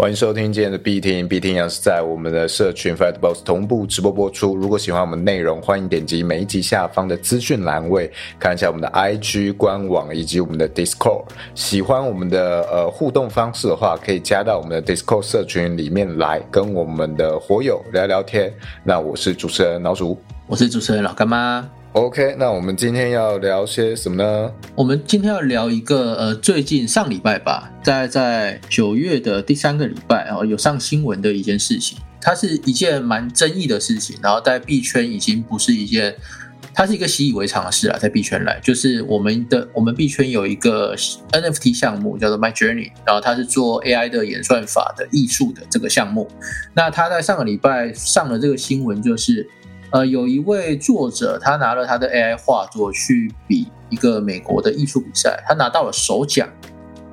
欢迎收听今天的 B 听，B 听也是在我们的社群 Fight Boss 同步直播播出。如果喜欢我们内容，欢迎点击每一集下方的资讯栏位，看一下我们的 IG 官网以及我们的 Discord。喜欢我们的呃互动方式的话，可以加到我们的 Discord 社群里面来，跟我们的火友聊聊天。那我是主持人老鼠，我是主持人老干妈。OK，那我们今天要聊些什么呢？我们今天要聊一个呃，最近上礼拜吧，在在九月的第三个礼拜哦，有上新闻的一件事情，它是一件蛮争议的事情，然后在币圈已经不是一件，它是一个习以为常的事啊，在币圈来，就是我们的我们币圈有一个 NFT 项目叫做 My Journey，然后它是做 AI 的演算法的艺术的这个项目，那它在上个礼拜上的这个新闻就是。呃，有一位作者，他拿了他的 AI 画作去比一个美国的艺术比赛，他拿到了首奖。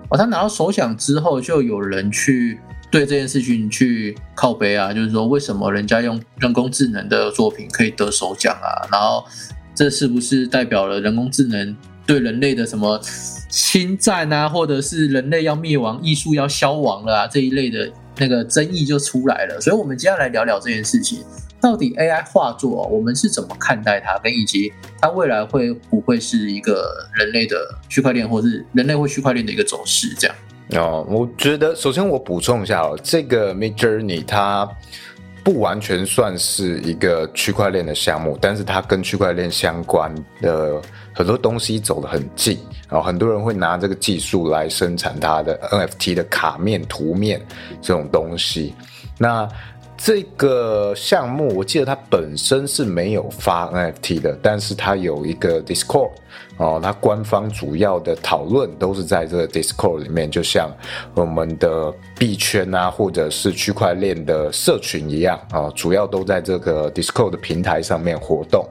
哦，他拿到首奖之后，就有人去对这件事情去靠背啊，就是说为什么人家用人工智能的作品可以得首奖啊？然后这是不是代表了人工智能对人类的什么侵占啊，或者是人类要灭亡、艺术要消亡了啊这一类的那个争议就出来了。所以，我们接下来聊聊这件事情。到底 AI 画作，我们是怎么看待它？跟以及它未来会不会是一个人类的区块链，或是人类或区块链的一个走势？这样哦，我觉得首先我补充一下哦，这个 Mid Journey 它不完全算是一个区块链的项目，但是它跟区块链相关的很多东西走得很近，然后很多人会拿这个技术来生产它的 NFT 的卡面、图面这种东西。那这个项目，我记得它本身是没有发 NFT 的，但是它有一个 Discord 哦，它官方主要的讨论都是在这个 Discord 里面，就像我们的币圈啊，或者是区块链的社群一样啊，主要都在这个 Discord 的平台上面活动。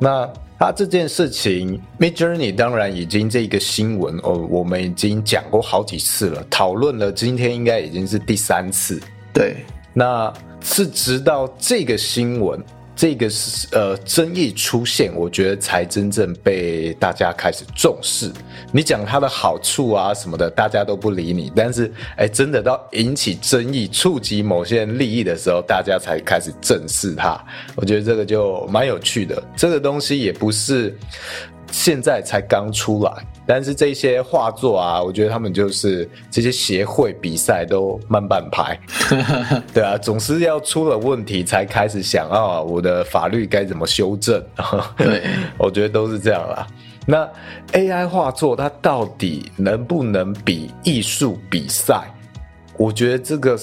那它这件事情，Mid Journey 当然已经这个新闻哦，我们已经讲过好几次了，讨论了，今天应该已经是第三次。对，那。是直到这个新闻，这个是呃争议出现，我觉得才真正被大家开始重视。你讲它的好处啊什么的，大家都不理你。但是，哎，真的到引起争议、触及某些人利益的时候，大家才开始正视它。我觉得这个就蛮有趣的。这个东西也不是现在才刚出来。但是这些画作啊，我觉得他们就是这些协会比赛都慢半拍，对啊，总是要出了问题才开始想啊，我的法律该怎么修正？对，我觉得都是这样啦。那 AI 画作它到底能不能比艺术比赛？我觉得这个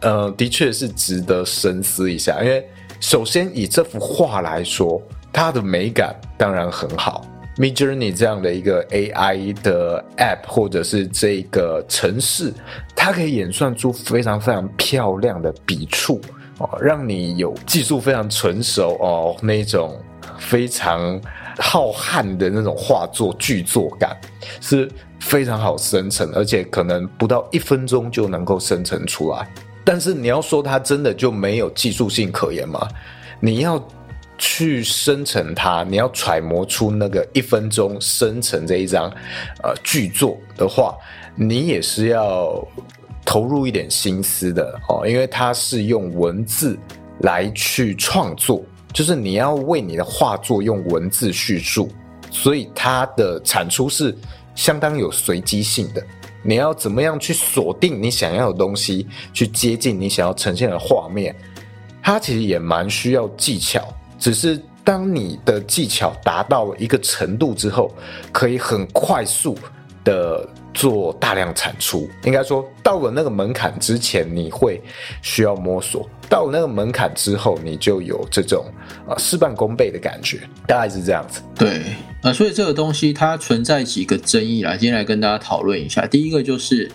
呃，的确是值得深思一下。因为首先以这幅画来说，它的美感当然很好。Mid Journey 这样的一个 AI 的 App 或者是这个城市，它可以演算出非常非常漂亮的笔触哦，让你有技术非常成熟哦那种非常浩瀚的那种画作巨作感是非常好生成，而且可能不到一分钟就能够生成出来。但是你要说它真的就没有技术性可言吗？你要。去生成它，你要揣摩出那个一分钟生成这一张呃巨作的话，你也是要投入一点心思的哦，因为它是用文字来去创作，就是你要为你的画作用文字叙述，所以它的产出是相当有随机性的。你要怎么样去锁定你想要的东西，去接近你想要呈现的画面，它其实也蛮需要技巧。只是当你的技巧达到了一个程度之后，可以很快速的做大量产出。应该说，到了那个门槛之前，你会需要摸索；到了那个门槛之后，你就有这种啊事半功倍的感觉，大概是这样子。对，啊，所以这个东西它存在几个争议啦，今天来跟大家讨论一下。第一个就是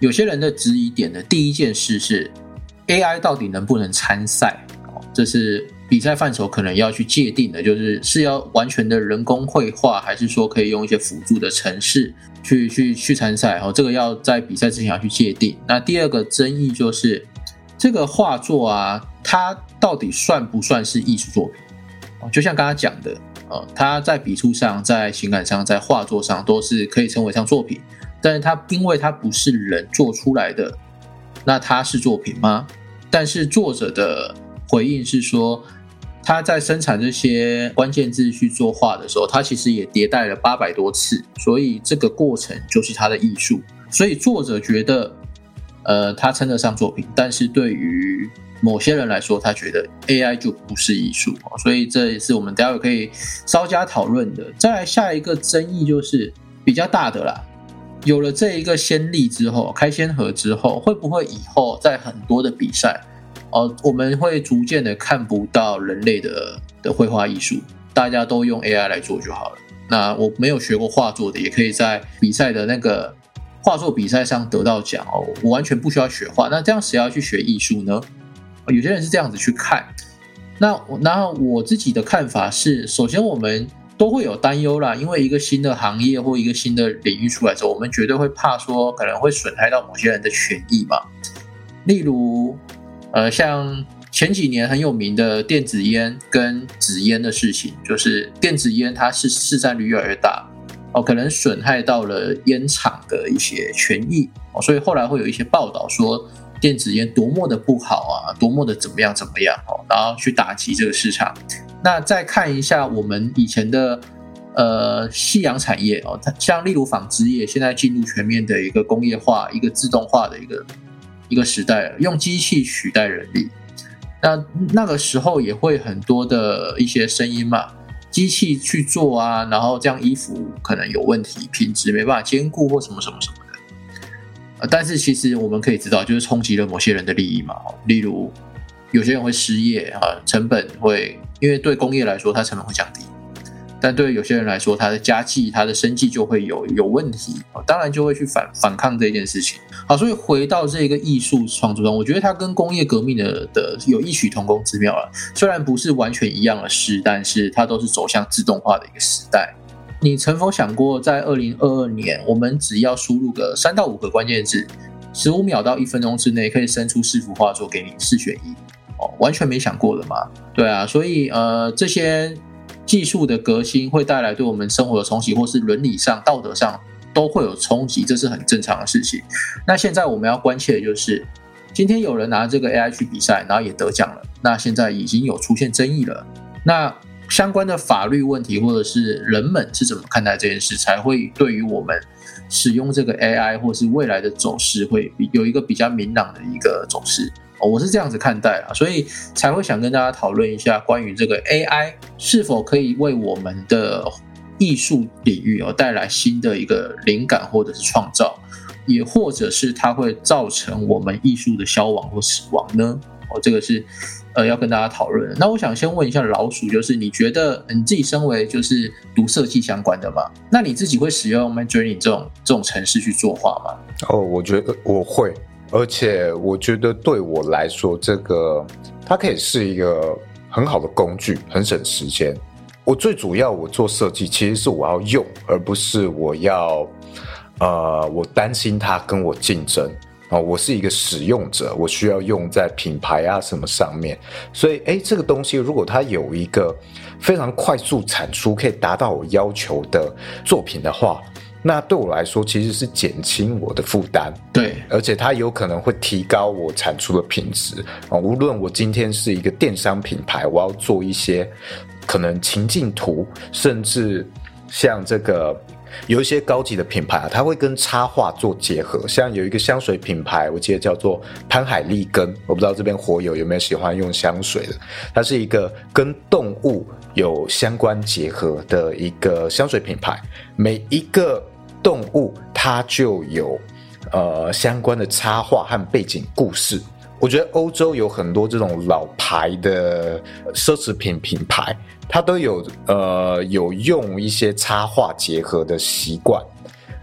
有些人的质疑点的第一件事是 AI 到底能不能参赛？这是。比赛范畴可能要去界定的，就是是要完全的人工绘画，还是说可以用一些辅助的程式去去去参赛？哦，这个要在比赛之前要去界定。那第二个争议就是这个画作啊，它到底算不算是艺术作品？哦，就像刚刚讲的，呃，它在笔触上、在情感上、在画作上都是可以称为像作品，但是它因为它不是人做出来的，那它是作品吗？但是作者的回应是说，他在生产这些关键字去作画的时候，他其实也迭代了八百多次，所以这个过程就是他的艺术。所以作者觉得，呃，他称得上作品，但是对于某些人来说，他觉得 AI 就不是艺术，所以这也是我们待会可以稍加讨论的。再来下一个争议就是比较大的啦，有了这一个先例之后，开先河之后，会不会以后在很多的比赛，哦，我们会逐渐的看不到人类的的绘画艺术，大家都用 AI 来做就好了。那我没有学过画作的，也可以在比赛的那个画作比赛上得到奖哦，我完全不需要学画。那这样谁要去学艺术呢？有些人是这样子去看，那那我自己的看法是，首先我们都会有担忧啦，因为一个新的行业或一个新的领域出来之后，我们绝对会怕说可能会损害到某些人的权益嘛。例如，呃，像前几年很有名的电子烟跟纸烟的事情，就是电子烟它是市占率越来越大，哦，可能损害到了烟厂的一些权益哦，所以后来会有一些报道说。电子烟多么的不好啊，多么的怎么样怎么样哦，然后去打击这个市场。那再看一下我们以前的呃夕阳产业哦，它像例如纺织业，现在进入全面的一个工业化、一个自动化的一个一个时代，用机器取代人力。那那个时候也会很多的一些声音嘛，机器去做啊，然后这样衣服可能有问题，品质没办法兼顾或什么什么什么。呃，但是其实我们可以知道，就是冲击了某些人的利益嘛。例如，有些人会失业啊，成本会因为对工业来说，它成本会降低；但对有些人来说，他的家计、他的生计就会有有问题啊，当然就会去反反抗这件事情。好，所以回到这个艺术创作中，我觉得它跟工业革命的的有异曲同工之妙了。虽然不是完全一样的事，但是它都是走向自动化的一个时代。你曾否想过，在二零二二年，我们只要输入个三到五个关键字，十五秒到一分钟之内，可以生出四幅画作给你四选一？哦，完全没想过的嘛？对啊，所以呃，这些技术的革新会带来对我们生活的冲击，或是伦理上、道德上都会有冲击，这是很正常的事情。那现在我们要关切的就是，今天有人拿这个 AI 去比赛，然后也得奖了，那现在已经有出现争议了，那。相关的法律问题，或者是人们是怎么看待这件事，才会对于我们使用这个 AI 或是未来的走势，会有一个比较明朗的一个走势。我是这样子看待啊，所以才会想跟大家讨论一下关于这个 AI 是否可以为我们的艺术领域而带来新的一个灵感或者是创造，也或者是它会造成我们艺术的消亡或死亡呢？哦，这个是。呃，要跟大家讨论。那我想先问一下老鼠，就是你觉得你自己身为就是读设计相关的嘛？那你自己会使用 Midjourney 这种这种程式去作画吗？哦，我觉得我会，而且我觉得对我来说，这个它可以是一个很好的工具，很省时间。我最主要我做设计，其实是我要用，而不是我要呃，我担心它跟我竞争。啊，我是一个使用者，我需要用在品牌啊什么上面，所以哎，这个东西如果它有一个非常快速产出，可以达到我要求的作品的话，那对我来说其实是减轻我的负担。对，而且它有可能会提高我产出的品质啊。无论我今天是一个电商品牌，我要做一些可能情境图，甚至像这个。有一些高级的品牌啊，它会跟插画做结合，像有一个香水品牌，我记得叫做潘海利根，我不知道这边火友有没有喜欢用香水的，它是一个跟动物有相关结合的一个香水品牌，每一个动物它就有呃相关的插画和背景故事。我觉得欧洲有很多这种老牌的奢侈品品牌。它都有呃有用一些插画结合的习惯，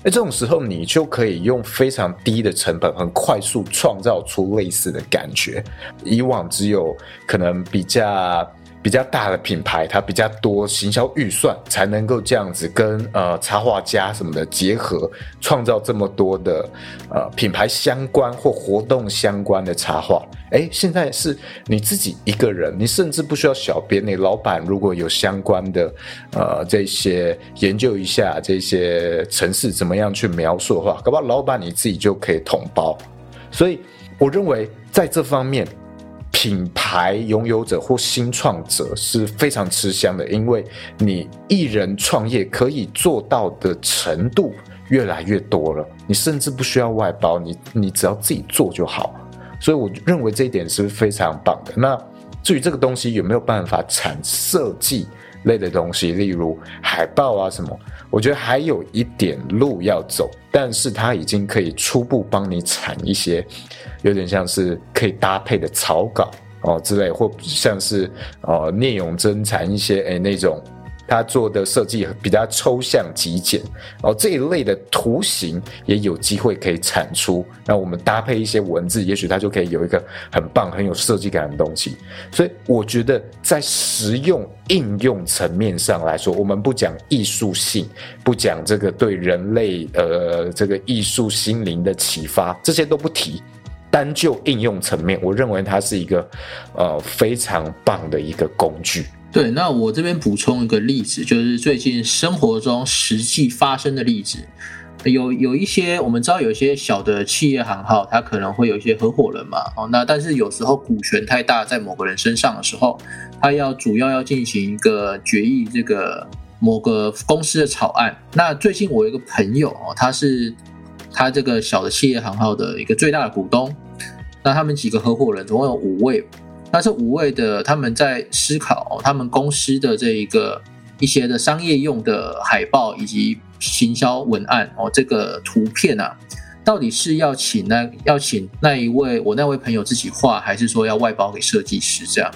那这种时候你就可以用非常低的成本，很快速创造出类似的感觉。以往只有可能比较。比较大的品牌，它比较多行销预算，才能够这样子跟呃插画家什么的结合，创造这么多的呃品牌相关或活动相关的插画。哎，现在是你自己一个人，你甚至不需要小编，你老板如果有相关的呃这些研究一下这些城市怎么样去描述的话，搞不好老板你自己就可以统包。所以。我认为在这方面，品牌拥有者或新创者是非常吃香的，因为你一人创业可以做到的程度越来越多了，你甚至不需要外包，你你只要自己做就好。所以我认为这一点是非常棒的。那至于这个东西有没有办法产设计类的东西，例如海报啊什么，我觉得还有一点路要走。但是它已经可以初步帮你产一些，有点像是可以搭配的草稿哦之类，或像是呃聂永真产一些诶那种。他做的设计比较抽象极简，哦这一类的图形也有机会可以产出。那我们搭配一些文字，也许它就可以有一个很棒、很有设计感的东西。所以我觉得在实用应用层面上来说，我们不讲艺术性，不讲这个对人类呃这个艺术心灵的启发，这些都不提。单就应用层面，我认为它是一个呃非常棒的一个工具。对，那我这边补充一个例子，就是最近生活中实际发生的例子，有有一些我们知道，有一些小的企业行号，它可能会有一些合伙人嘛，哦，那但是有时候股权太大，在某个人身上的时候，他要主要要进行一个决议这个某个公司的草案。那最近我有一个朋友哦，他是他这个小的企业行号的一个最大的股东，那他们几个合伙人总共有五位。那这五位的他们在思考他们公司的这一个一些的商业用的海报以及行销文案哦，这个图片啊，到底是要请那要请那一位我那位朋友自己画，还是说要外包给设计师这样？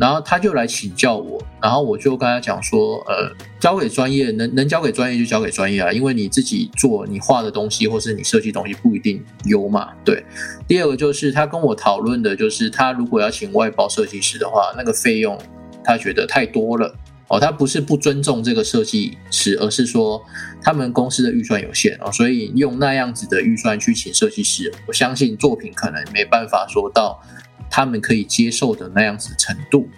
然后他就来请教我，然后我就跟他讲说，呃，交给专业，能能交给专业就交给专业啊，因为你自己做你画的东西或是你设计东西不一定优嘛。对。第二个就是他跟我讨论的，就是他如果要请外包设计师的话，那个费用他觉得太多了哦。他不是不尊重这个设计师，而是说他们公司的预算有限哦，所以用那样子的预算去请设计师，我相信作品可能没办法说到。他们可以接受的那样子程度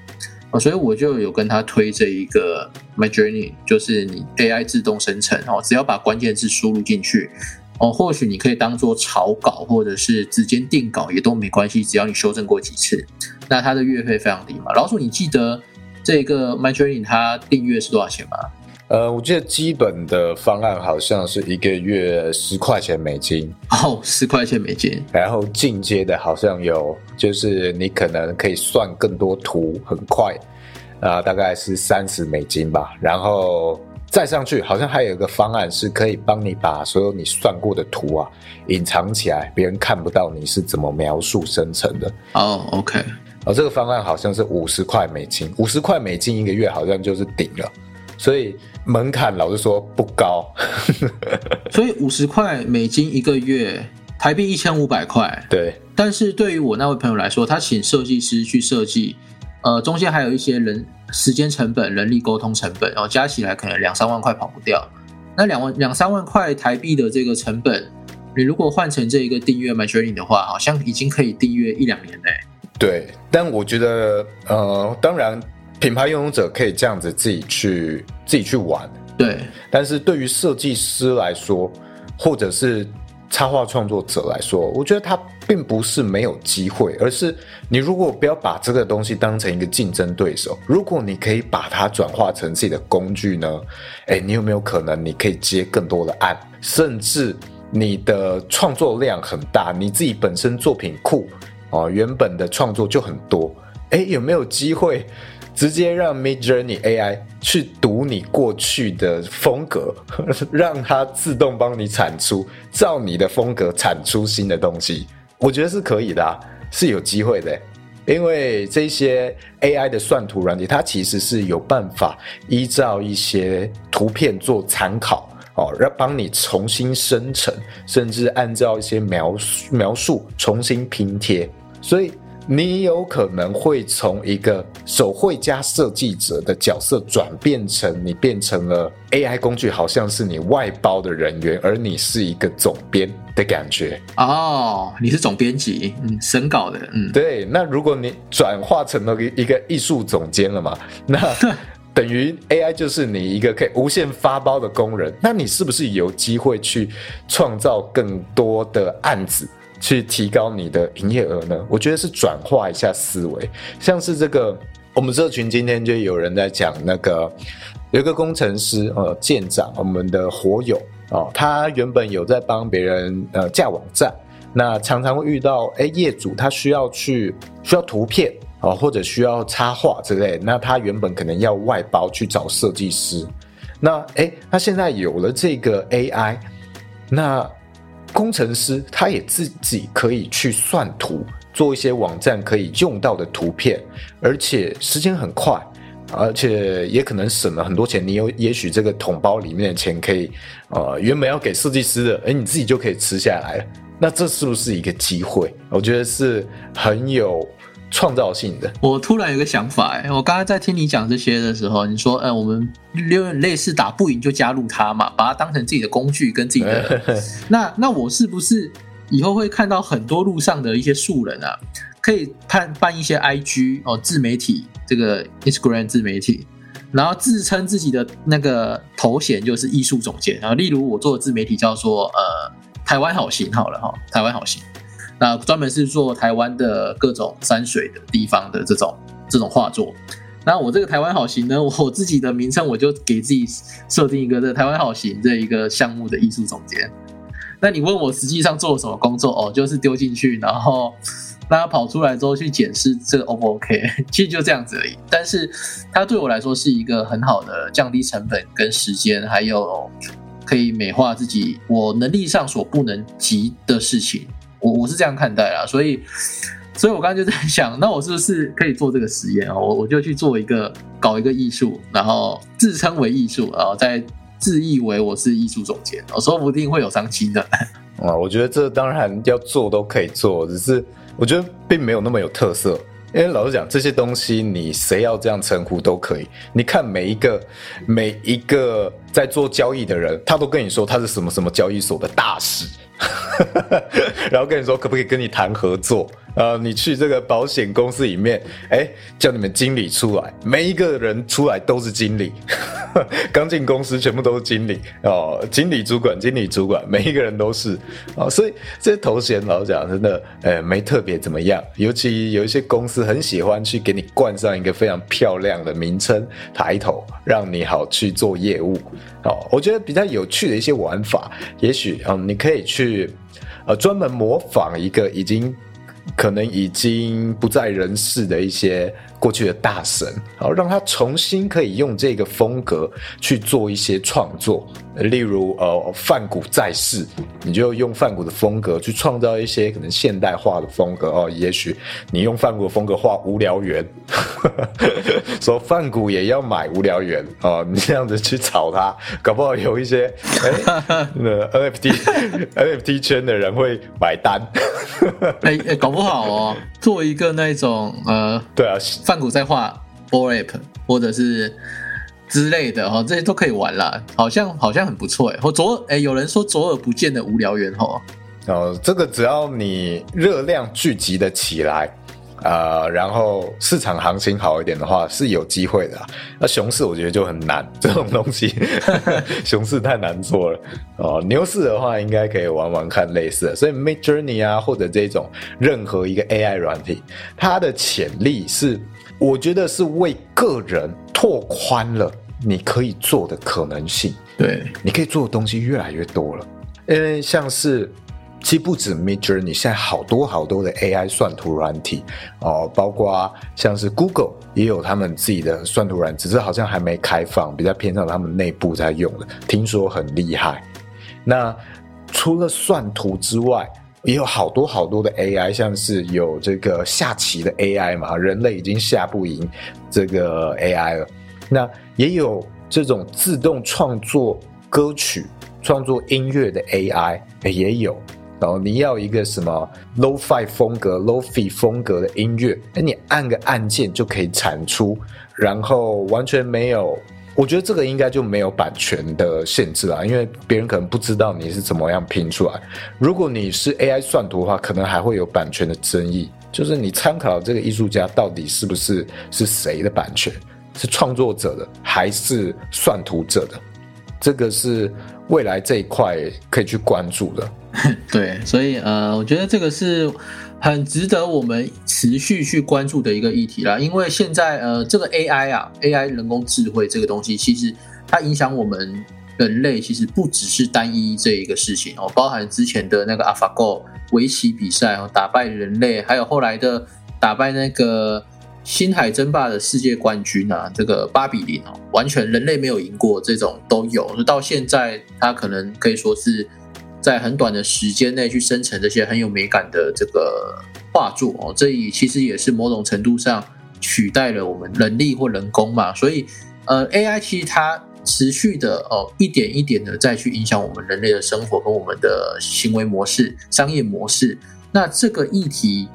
啊，所以我就有跟他推这一个 My Journey，就是你 AI 自动生成哦，只要把关键字输入进去哦，或许你可以当做草稿或者是直接定稿也都没关系，只要你修正过几次，那它的月费非常低嘛。老鼠，你记得这个 My Journey 它订阅是多少钱吗？呃，我记得基本的方案好像是一个月十块钱美金哦，十块钱美金。然后进阶的好像有，就是你可能可以算更多图，很快啊，大概是三十美金吧。然后再上去，好像还有一个方案是可以帮你把所有你算过的图啊隐藏起来，别人看不到你是怎么描述生成的。哦，OK。哦，这个方案好像是五十块美金，五十块美金一个月好像就是顶了。所以门槛老实说不高，所以五十块美金一个月，台币一千五百块。对，但是对于我那位朋友来说，他请设计师去设计，呃，中间还有一些人时间成本、人力沟通成本，然后加起来可能两三万块跑不掉。那两万两三万块台币的这个成本，你如果换成这一个订阅 m a r i n g 的话，好像已经可以订阅一两年嘞。对，但我觉得，呃，当然。品牌拥有者可以这样子自己去自己去玩，对。但是对于设计师来说，或者是插画创作者来说，我觉得他并不是没有机会，而是你如果不要把这个东西当成一个竞争对手，如果你可以把它转化成自己的工具呢？哎，你有没有可能你可以接更多的案，甚至你的创作量很大，你自己本身作品库哦原本的创作就很多，哎，有没有机会？直接让 Mid Journey AI 去读你过去的风格，让它自动帮你产出，照你的风格产出新的东西，我觉得是可以的，啊是有机会的。因为这些 AI 的算图软件，它其实是有办法依照一些图片做参考哦，让帮你重新生成，甚至按照一些描述描述重新拼贴，所以。你有可能会从一个手绘加设计者的角色转变成你变成了 AI 工具，好像是你外包的人员，而你是一个总编的感觉哦。你是总编辑，嗯，审稿的，嗯，对。那如果你转化成了一个艺术总监了嘛，那 等于 AI 就是你一个可以无限发包的工人。那你是不是有机会去创造更多的案子？去提高你的营业额呢？我觉得是转化一下思维，像是这个我们社群今天就有人在讲那个有一个工程师呃舰长，我们的火友哦，他原本有在帮别人呃架网站，那常常会遇到哎业主他需要去需要图片哦或者需要插画之类，那他原本可能要外包去找设计师，那哎他现在有了这个 AI，那。工程师他也自己可以去算图，做一些网站可以用到的图片，而且时间很快，而且也可能省了很多钱。你有也许这个桶包里面的钱可以，呃，原本要给设计师的，哎，你自己就可以吃下来了。那这是不是一个机会？我觉得是很有。创造性的，我突然有个想法哎，我刚刚在听你讲这些的时候，你说，呃，我们有点类似打不赢就加入他嘛，把它当成自己的工具跟自己的，那那我是不是以后会看到很多路上的一些素人啊，可以办办一些 IG 哦自媒体，这个 Instagram 自媒体，然后自称自己的那个头衔就是艺术总监啊，例如我做的自媒体叫做呃台湾好行好了哈，台湾好行。那专门是做台湾的各种山水的地方的这种这种画作。那我这个台湾好行呢，我自己的名称我就给自己设定一个这台湾好行这一个项目的艺术总监。那你问我实际上做了什么工作哦，就是丢进去，然后让它跑出来之后去检视这个 O 不 OK，其实就这样子而已。但是它对我来说是一个很好的降低成本跟时间，还有可以美化自己我能力上所不能及的事情。我我是这样看待啦，所以，所以我刚刚就在想，那我是不是可以做这个实验啊？我我就去做一个搞一个艺术，然后自称为艺术，然后再自以为我是艺术总监，我说不定会有商机的。啊，我觉得这当然要做都可以做，只是我觉得并没有那么有特色。因为老实讲，这些东西你谁要这样称呼都可以。你看每一个每一个在做交易的人，他都跟你说他是什么什么交易所的大使。然后跟你说可不可以跟你谈合作？呃，你去这个保险公司里面，哎，叫你们经理出来，每一个人出来都是经理，刚进公司全部都是经理哦，经理主管，经理主管，每一个人都是哦，所以这些头衔老讲真的，呃，没特别怎么样，尤其有一些公司很喜欢去给你冠上一个非常漂亮的名称抬头，让你好去做业务哦。我觉得比较有趣的一些玩法，也许嗯，你可以去呃专门模仿一个已经。可能已经不在人世的一些。过去的大神，好让他重新可以用这个风格去做一些创作，例如呃范古在世，你就用范古的风格去创造一些可能现代化的风格哦。也许你用范古的风格画无聊猿，说范古也要买无聊猿哦，你这样子去炒他，搞不好有一些哎那 NFT NFT 圈的人会买单，哎哎，搞不好哦，做一个那种呃，对啊。范谷在画 Bored Ape 或者是之类的哈，这些都可以玩啦，好像好像很不错哎。我左哎，有人说左耳不见的无聊猿哈。哦，这个只要你热量聚集的起来，呃，然后市场行情好一点的话，是有机会的。那熊市我觉得就很难，这种东西 熊市太难做了哦。牛市的话，应该可以玩玩看类似的。所以 Mid Journey 啊，或者这种任何一个 AI 软体，它的潜力是。我觉得是为个人拓宽了你可以做的可能性。对，你可以做的东西越来越多了。因为像是，其实不止 Midjourney，现在好多好多的 AI 算图软体哦，包括像是 Google 也有他们自己的算图软，只是好像还没开放，比较偏向他们内部在用的，听说很厉害。那除了算图之外，也有好多好多的 AI，像是有这个下棋的 AI 嘛，人类已经下不赢这个 AI 了。那也有这种自动创作歌曲、创作音乐的 AI，也有。然后你要一个什么 Lo-Fi 风格、Lo-Fi 风格的音乐，哎，你按个按键就可以产出，然后完全没有。我觉得这个应该就没有版权的限制了，因为别人可能不知道你是怎么样拼出来。如果你是 AI 算图的话，可能还会有版权的争议，就是你参考这个艺术家到底是不是是谁的版权，是创作者的还是算图者的？这个是未来这一块可以去关注的。对，所以呃，我觉得这个是很值得我们持续去关注的一个议题啦。因为现在呃，这个 AI 啊，AI 人工智慧这个东西，其实它影响我们人类，其实不只是单一这一个事情哦，包含之前的那个 AlphaGo 围棋比赛哦，打败人类，还有后来的打败那个。星海争霸的世界冠军啊，这个八比零哦，完全人类没有赢过，这种都有。到现在，它可能可以说是在很短的时间内去生成这些很有美感的这个画作哦，这也其实也是某种程度上取代了我们人力或人工嘛。所以，呃，AI 其实它持续的哦，一点一点的再去影响我们人类的生活跟我们的行为模式、商业模式。那这个议题。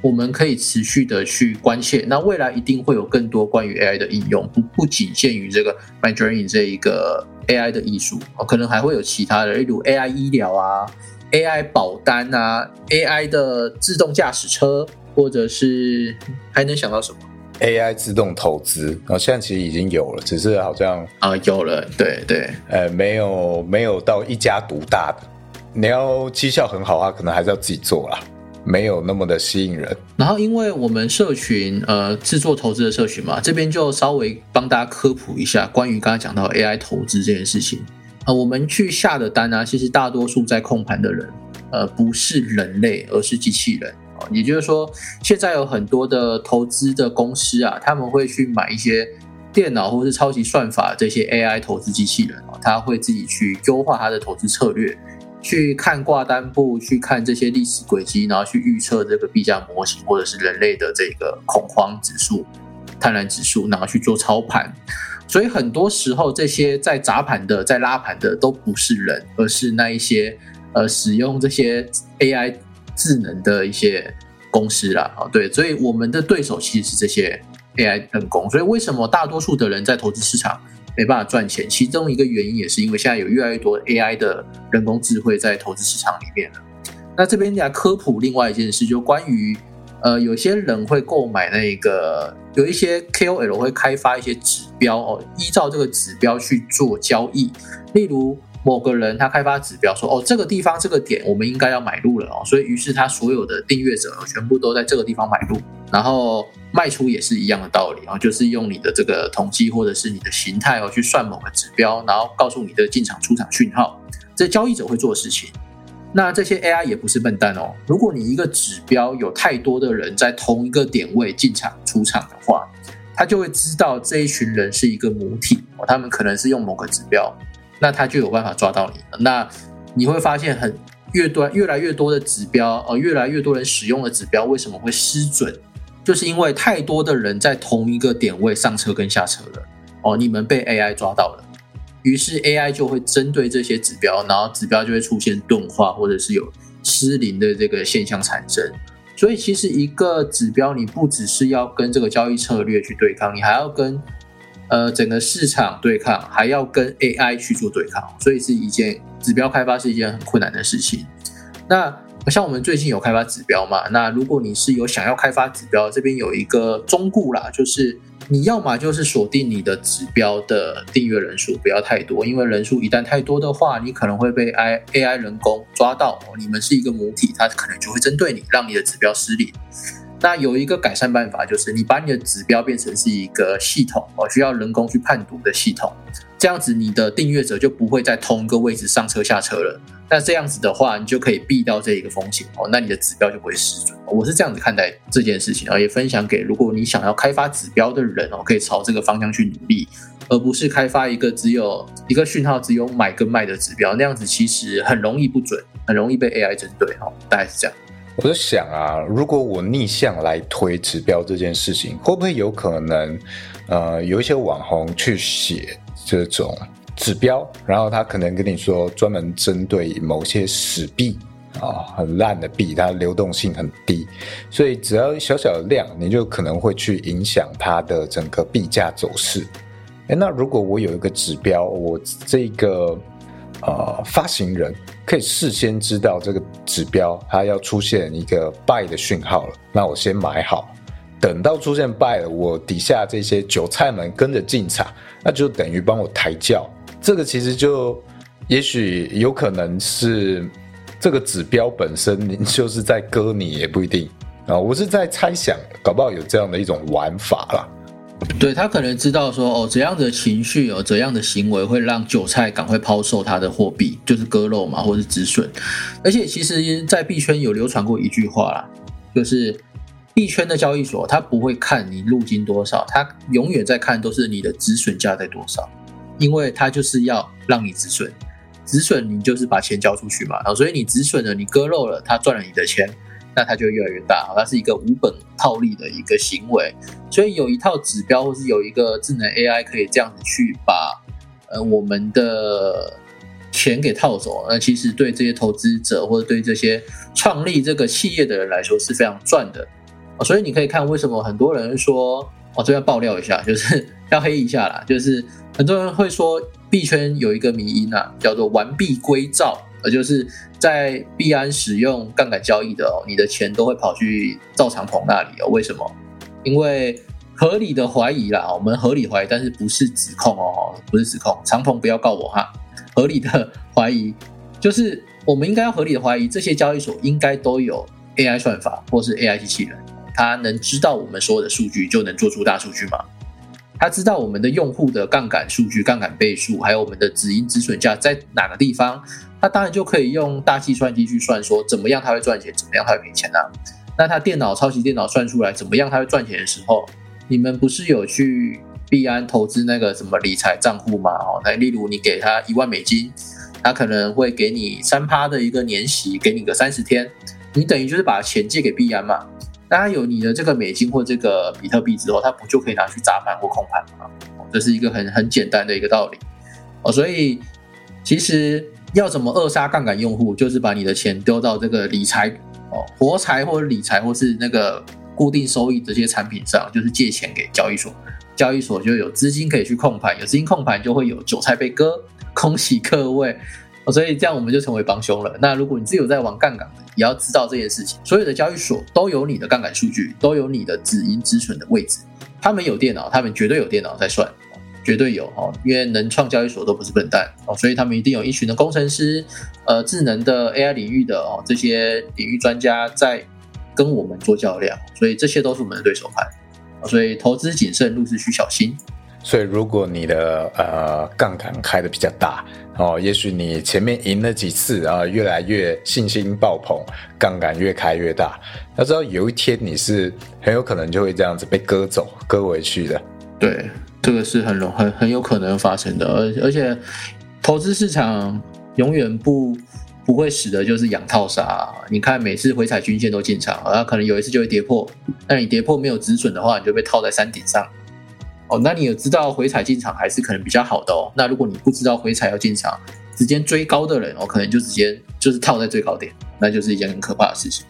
我们可以持续的去关切，那未来一定会有更多关于 AI 的应用，不不仅限于这个 My Journey 这一个 AI 的艺术可能还会有其他的，例如 AI 医疗啊、AI 保单啊、AI 的自动驾驶车，或者是还能想到什么？AI 自动投资啊，现在其实已经有了，只是好像啊有了，对对，呃，没有没有到一家独大的，你要绩效很好啊，可能还是要自己做啦。没有那么的吸引人。然后，因为我们社群呃制作投资的社群嘛，这边就稍微帮大家科普一下关于刚才讲到 AI 投资这件事情啊。我们去下的单啊，其实大多数在控盘的人呃不是人类，而是机器人啊。也就是说，现在有很多的投资的公司啊，他们会去买一些电脑或是超级算法这些 AI 投资机器人啊，他会自己去优化他的投资策略。去看挂单簿，去看这些历史轨迹，然后去预测这个币价模型，或者是人类的这个恐慌指数、贪婪指数，然后去做操盘。所以很多时候，这些在砸盘的、在拉盘的都不是人，而是那一些呃使用这些 AI 智能的一些公司啦。啊，对，所以我们的对手其实是这些 AI 人工。所以为什么大多数的人在投资市场？没办法赚钱，其中一个原因也是因为现在有越来越多 AI 的人工智慧在投资市场里面了。那这边来科普另外一件事，就关于呃，有些人会购买那个，有一些 KOL 会开发一些指标哦，依照这个指标去做交易，例如。某个人他开发指标说，哦，这个地方这个点我们应该要买入了哦，所以于是他所有的订阅者全部都在这个地方买入，然后卖出也是一样的道理啊，就是用你的这个统计或者是你的形态哦去算某个指标，然后告诉你的进场出场讯号，这交易者会做事情。那这些 AI 也不是笨蛋哦，如果你一个指标有太多的人在同一个点位进场出场的话，他就会知道这一群人是一个母体哦，他们可能是用某个指标。那他就有办法抓到你了。那你会发现，很越多越来越多的指标，呃，越来越多人使用的指标，为什么会失准？就是因为太多的人在同一个点位上车跟下车了。哦，你们被 AI 抓到了，于是 AI 就会针对这些指标，然后指标就会出现钝化，或者是有失灵的这个现象产生。所以，其实一个指标，你不只是要跟这个交易策略去对抗，你还要跟。呃，整个市场对抗还要跟 AI 去做对抗，所以是一件指标开发是一件很困难的事情。那像我们最近有开发指标嘛？那如果你是有想要开发指标，这边有一个中固啦，就是你要么就是锁定你的指标的订阅人数不要太多，因为人数一旦太多的话，你可能会被 I AI 人工抓到，你们是一个母体，它可能就会针对你，让你的指标失灵。那有一个改善办法，就是你把你的指标变成是一个系统哦，需要人工去判读的系统，这样子你的订阅者就不会在同一个位置上车下车了。那这样子的话，你就可以避到这一个风险哦，那你的指标就不会失准。我是这样子看待这件事情啊，也分享给如果你想要开发指标的人哦，可以朝这个方向去努力，而不是开发一个只有一个讯号只有买跟卖的指标，那样子其实很容易不准，很容易被 AI 针对哦，大概是这样。我在想啊，如果我逆向来推指标这件事情，会不会有可能，呃，有一些网红去写这种指标，然后他可能跟你说专门针对某些死币啊，很烂的币，它流动性很低，所以只要小小的量，你就可能会去影响它的整个币价走势。哎，那如果我有一个指标，我这个。呃，发行人可以事先知道这个指标它要出现一个 buy 的讯号了，那我先买好，等到出现败了，我底下这些韭菜们跟着进场，那就等于帮我抬轿。这个其实就也许有可能是这个指标本身 就是在割你也不一定啊。我是在猜想，搞不好有这样的一种玩法啦。对他可能知道说哦，怎样的情绪哦，怎样的行为会让韭菜赶快抛售他的货币，就是割肉嘛，或是止损。而且其实，在币圈有流传过一句话啦，就是币圈的交易所，它不会看你入金多少，它永远在看都是你的止损价在多少，因为它就是要让你止损，止损你就是把钱交出去嘛，然后所以你止损了，你割肉了，它赚了你的钱。那它就越来越大，它是一个无本套利的一个行为，所以有一套指标，或是有一个智能 AI 可以这样子去把呃我们的钱给套走，那其实对这些投资者或者对这些创立这个企业的人来说是非常赚的所以你可以看为什么很多人说，我这边爆料一下，就是要黑一下啦，就是很多人会说币圈有一个迷因啊，叫做完璧归赵。呃，就是在币安使用杠杆交易的哦，你的钱都会跑去赵长鹏那里哦。为什么？因为合理的怀疑啦，我们合理怀疑，但是不是指控哦，不是指控。长鹏不要告我哈。合理的怀疑就是我们应该要合理的怀疑，这些交易所应该都有 AI 算法或是 AI 机器人，它能知道我们所有的数据，就能做出大数据吗？它知道我们的用户的杠杆数据、杠杆倍数，还有我们的止盈止损价在哪个地方？它当然就可以用大计算机去算，说怎么样它会赚钱，怎么样它会赔钱啊？那它电脑超级电脑算出来怎么样它会赚钱的时候，你们不是有去币安投资那个什么理财账户吗？哦，那例如你给他一万美金，他可能会给你三趴的一个年息，给你个三十天，你等于就是把钱借给币安嘛？大家有你的这个美金或这个比特币之后，它不就可以拿去砸盘或控盘吗？这是一个很很简单的一个道理哦，所以其实。要怎么扼杀杠杆用户？就是把你的钱丢到这个理财哦，活财或者理财或是那个固定收益这些产品上，就是借钱给交易所，交易所就有资金可以去控盘，有资金控盘就会有韭菜被割。恭喜各位所以这样我们就成为帮凶了。那如果你自己有在玩杠杆的，也要知道这件事情。所有的交易所都有你的杠杆数据，都有你的止盈止损的位置，他们有电脑，他们绝对有电脑在算。绝对有哦，因为能创交易所都不是笨蛋哦，所以他们一定有一群的工程师，呃，智能的 AI 领域的哦，这些领域专家在跟我们做较量，所以这些都是我们的对手盘，所以投资谨慎，入市需小心。所以如果你的呃杠杆开的比较大哦，也许你前面赢了几次啊，越来越信心爆棚，杠杆越开越大，要知道有一天你是很有可能就会这样子被割走、割回去的。对。这个是很容很很有可能发生的，而而且投资市场永远不不会死的，就是养套杀。你看每次回踩均线都进场，然后可能有一次就会跌破，那你跌破没有止损的话，你就被套在山顶上。哦，那你有知道回踩进场还是可能比较好的哦。那如果你不知道回踩要进场，直接追高的人，哦，可能就直接就是套在最高点，那就是一件很可怕的事情。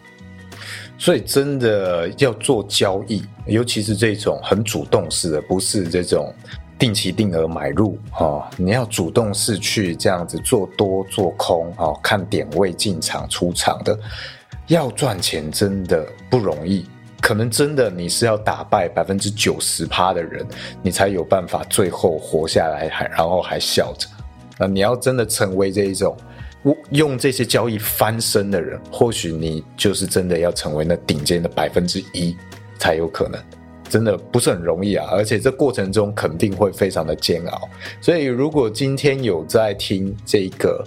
所以真的要做交易，尤其是这种很主动式的，不是这种定期定额买入啊，你要主动式去这样子做多做空啊，看点位进场出场的，要赚钱真的不容易，可能真的你是要打败百分之九十趴的人，你才有办法最后活下来，还然后还笑着。那你要真的成为这一种。用这些交易翻身的人，或许你就是真的要成为那顶尖的百分之一才有可能，真的不是很容易啊！而且这过程中肯定会非常的煎熬。所以，如果今天有在听这个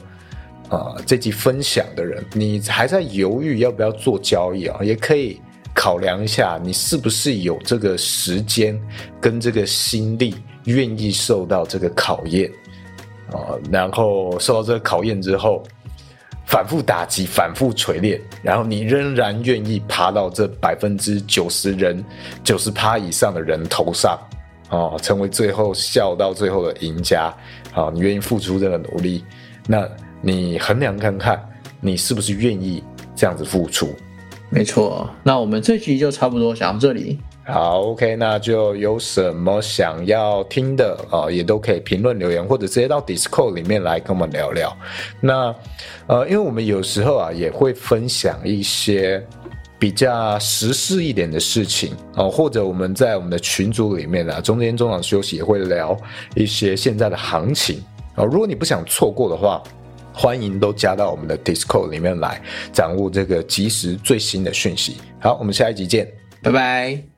啊这集分享的人，你还在犹豫要不要做交易啊，也可以考量一下，你是不是有这个时间跟这个心力，愿意受到这个考验。啊，然后受到这个考验之后，反复打击，反复锤炼，然后你仍然愿意爬到这百分之九十人、九十趴以上的人头上，哦，成为最后笑到最后的赢家，啊，你愿意付出这个努力，那你衡量看看，你是不是愿意这样子付出？没错，那我们这集就差不多讲到这里。好，OK，那就有什么想要听的啊，也都可以评论留言，或者直接到 Discord 里面来跟我们聊聊。那呃，因为我们有时候啊，也会分享一些比较时事一点的事情啊，或者我们在我们的群组里面啊，中间中场休息也会聊一些现在的行情啊。如果你不想错过的话，欢迎都加到我们的 Discord 里面来，掌握这个即时最新的讯息。好，我们下一集见，拜拜。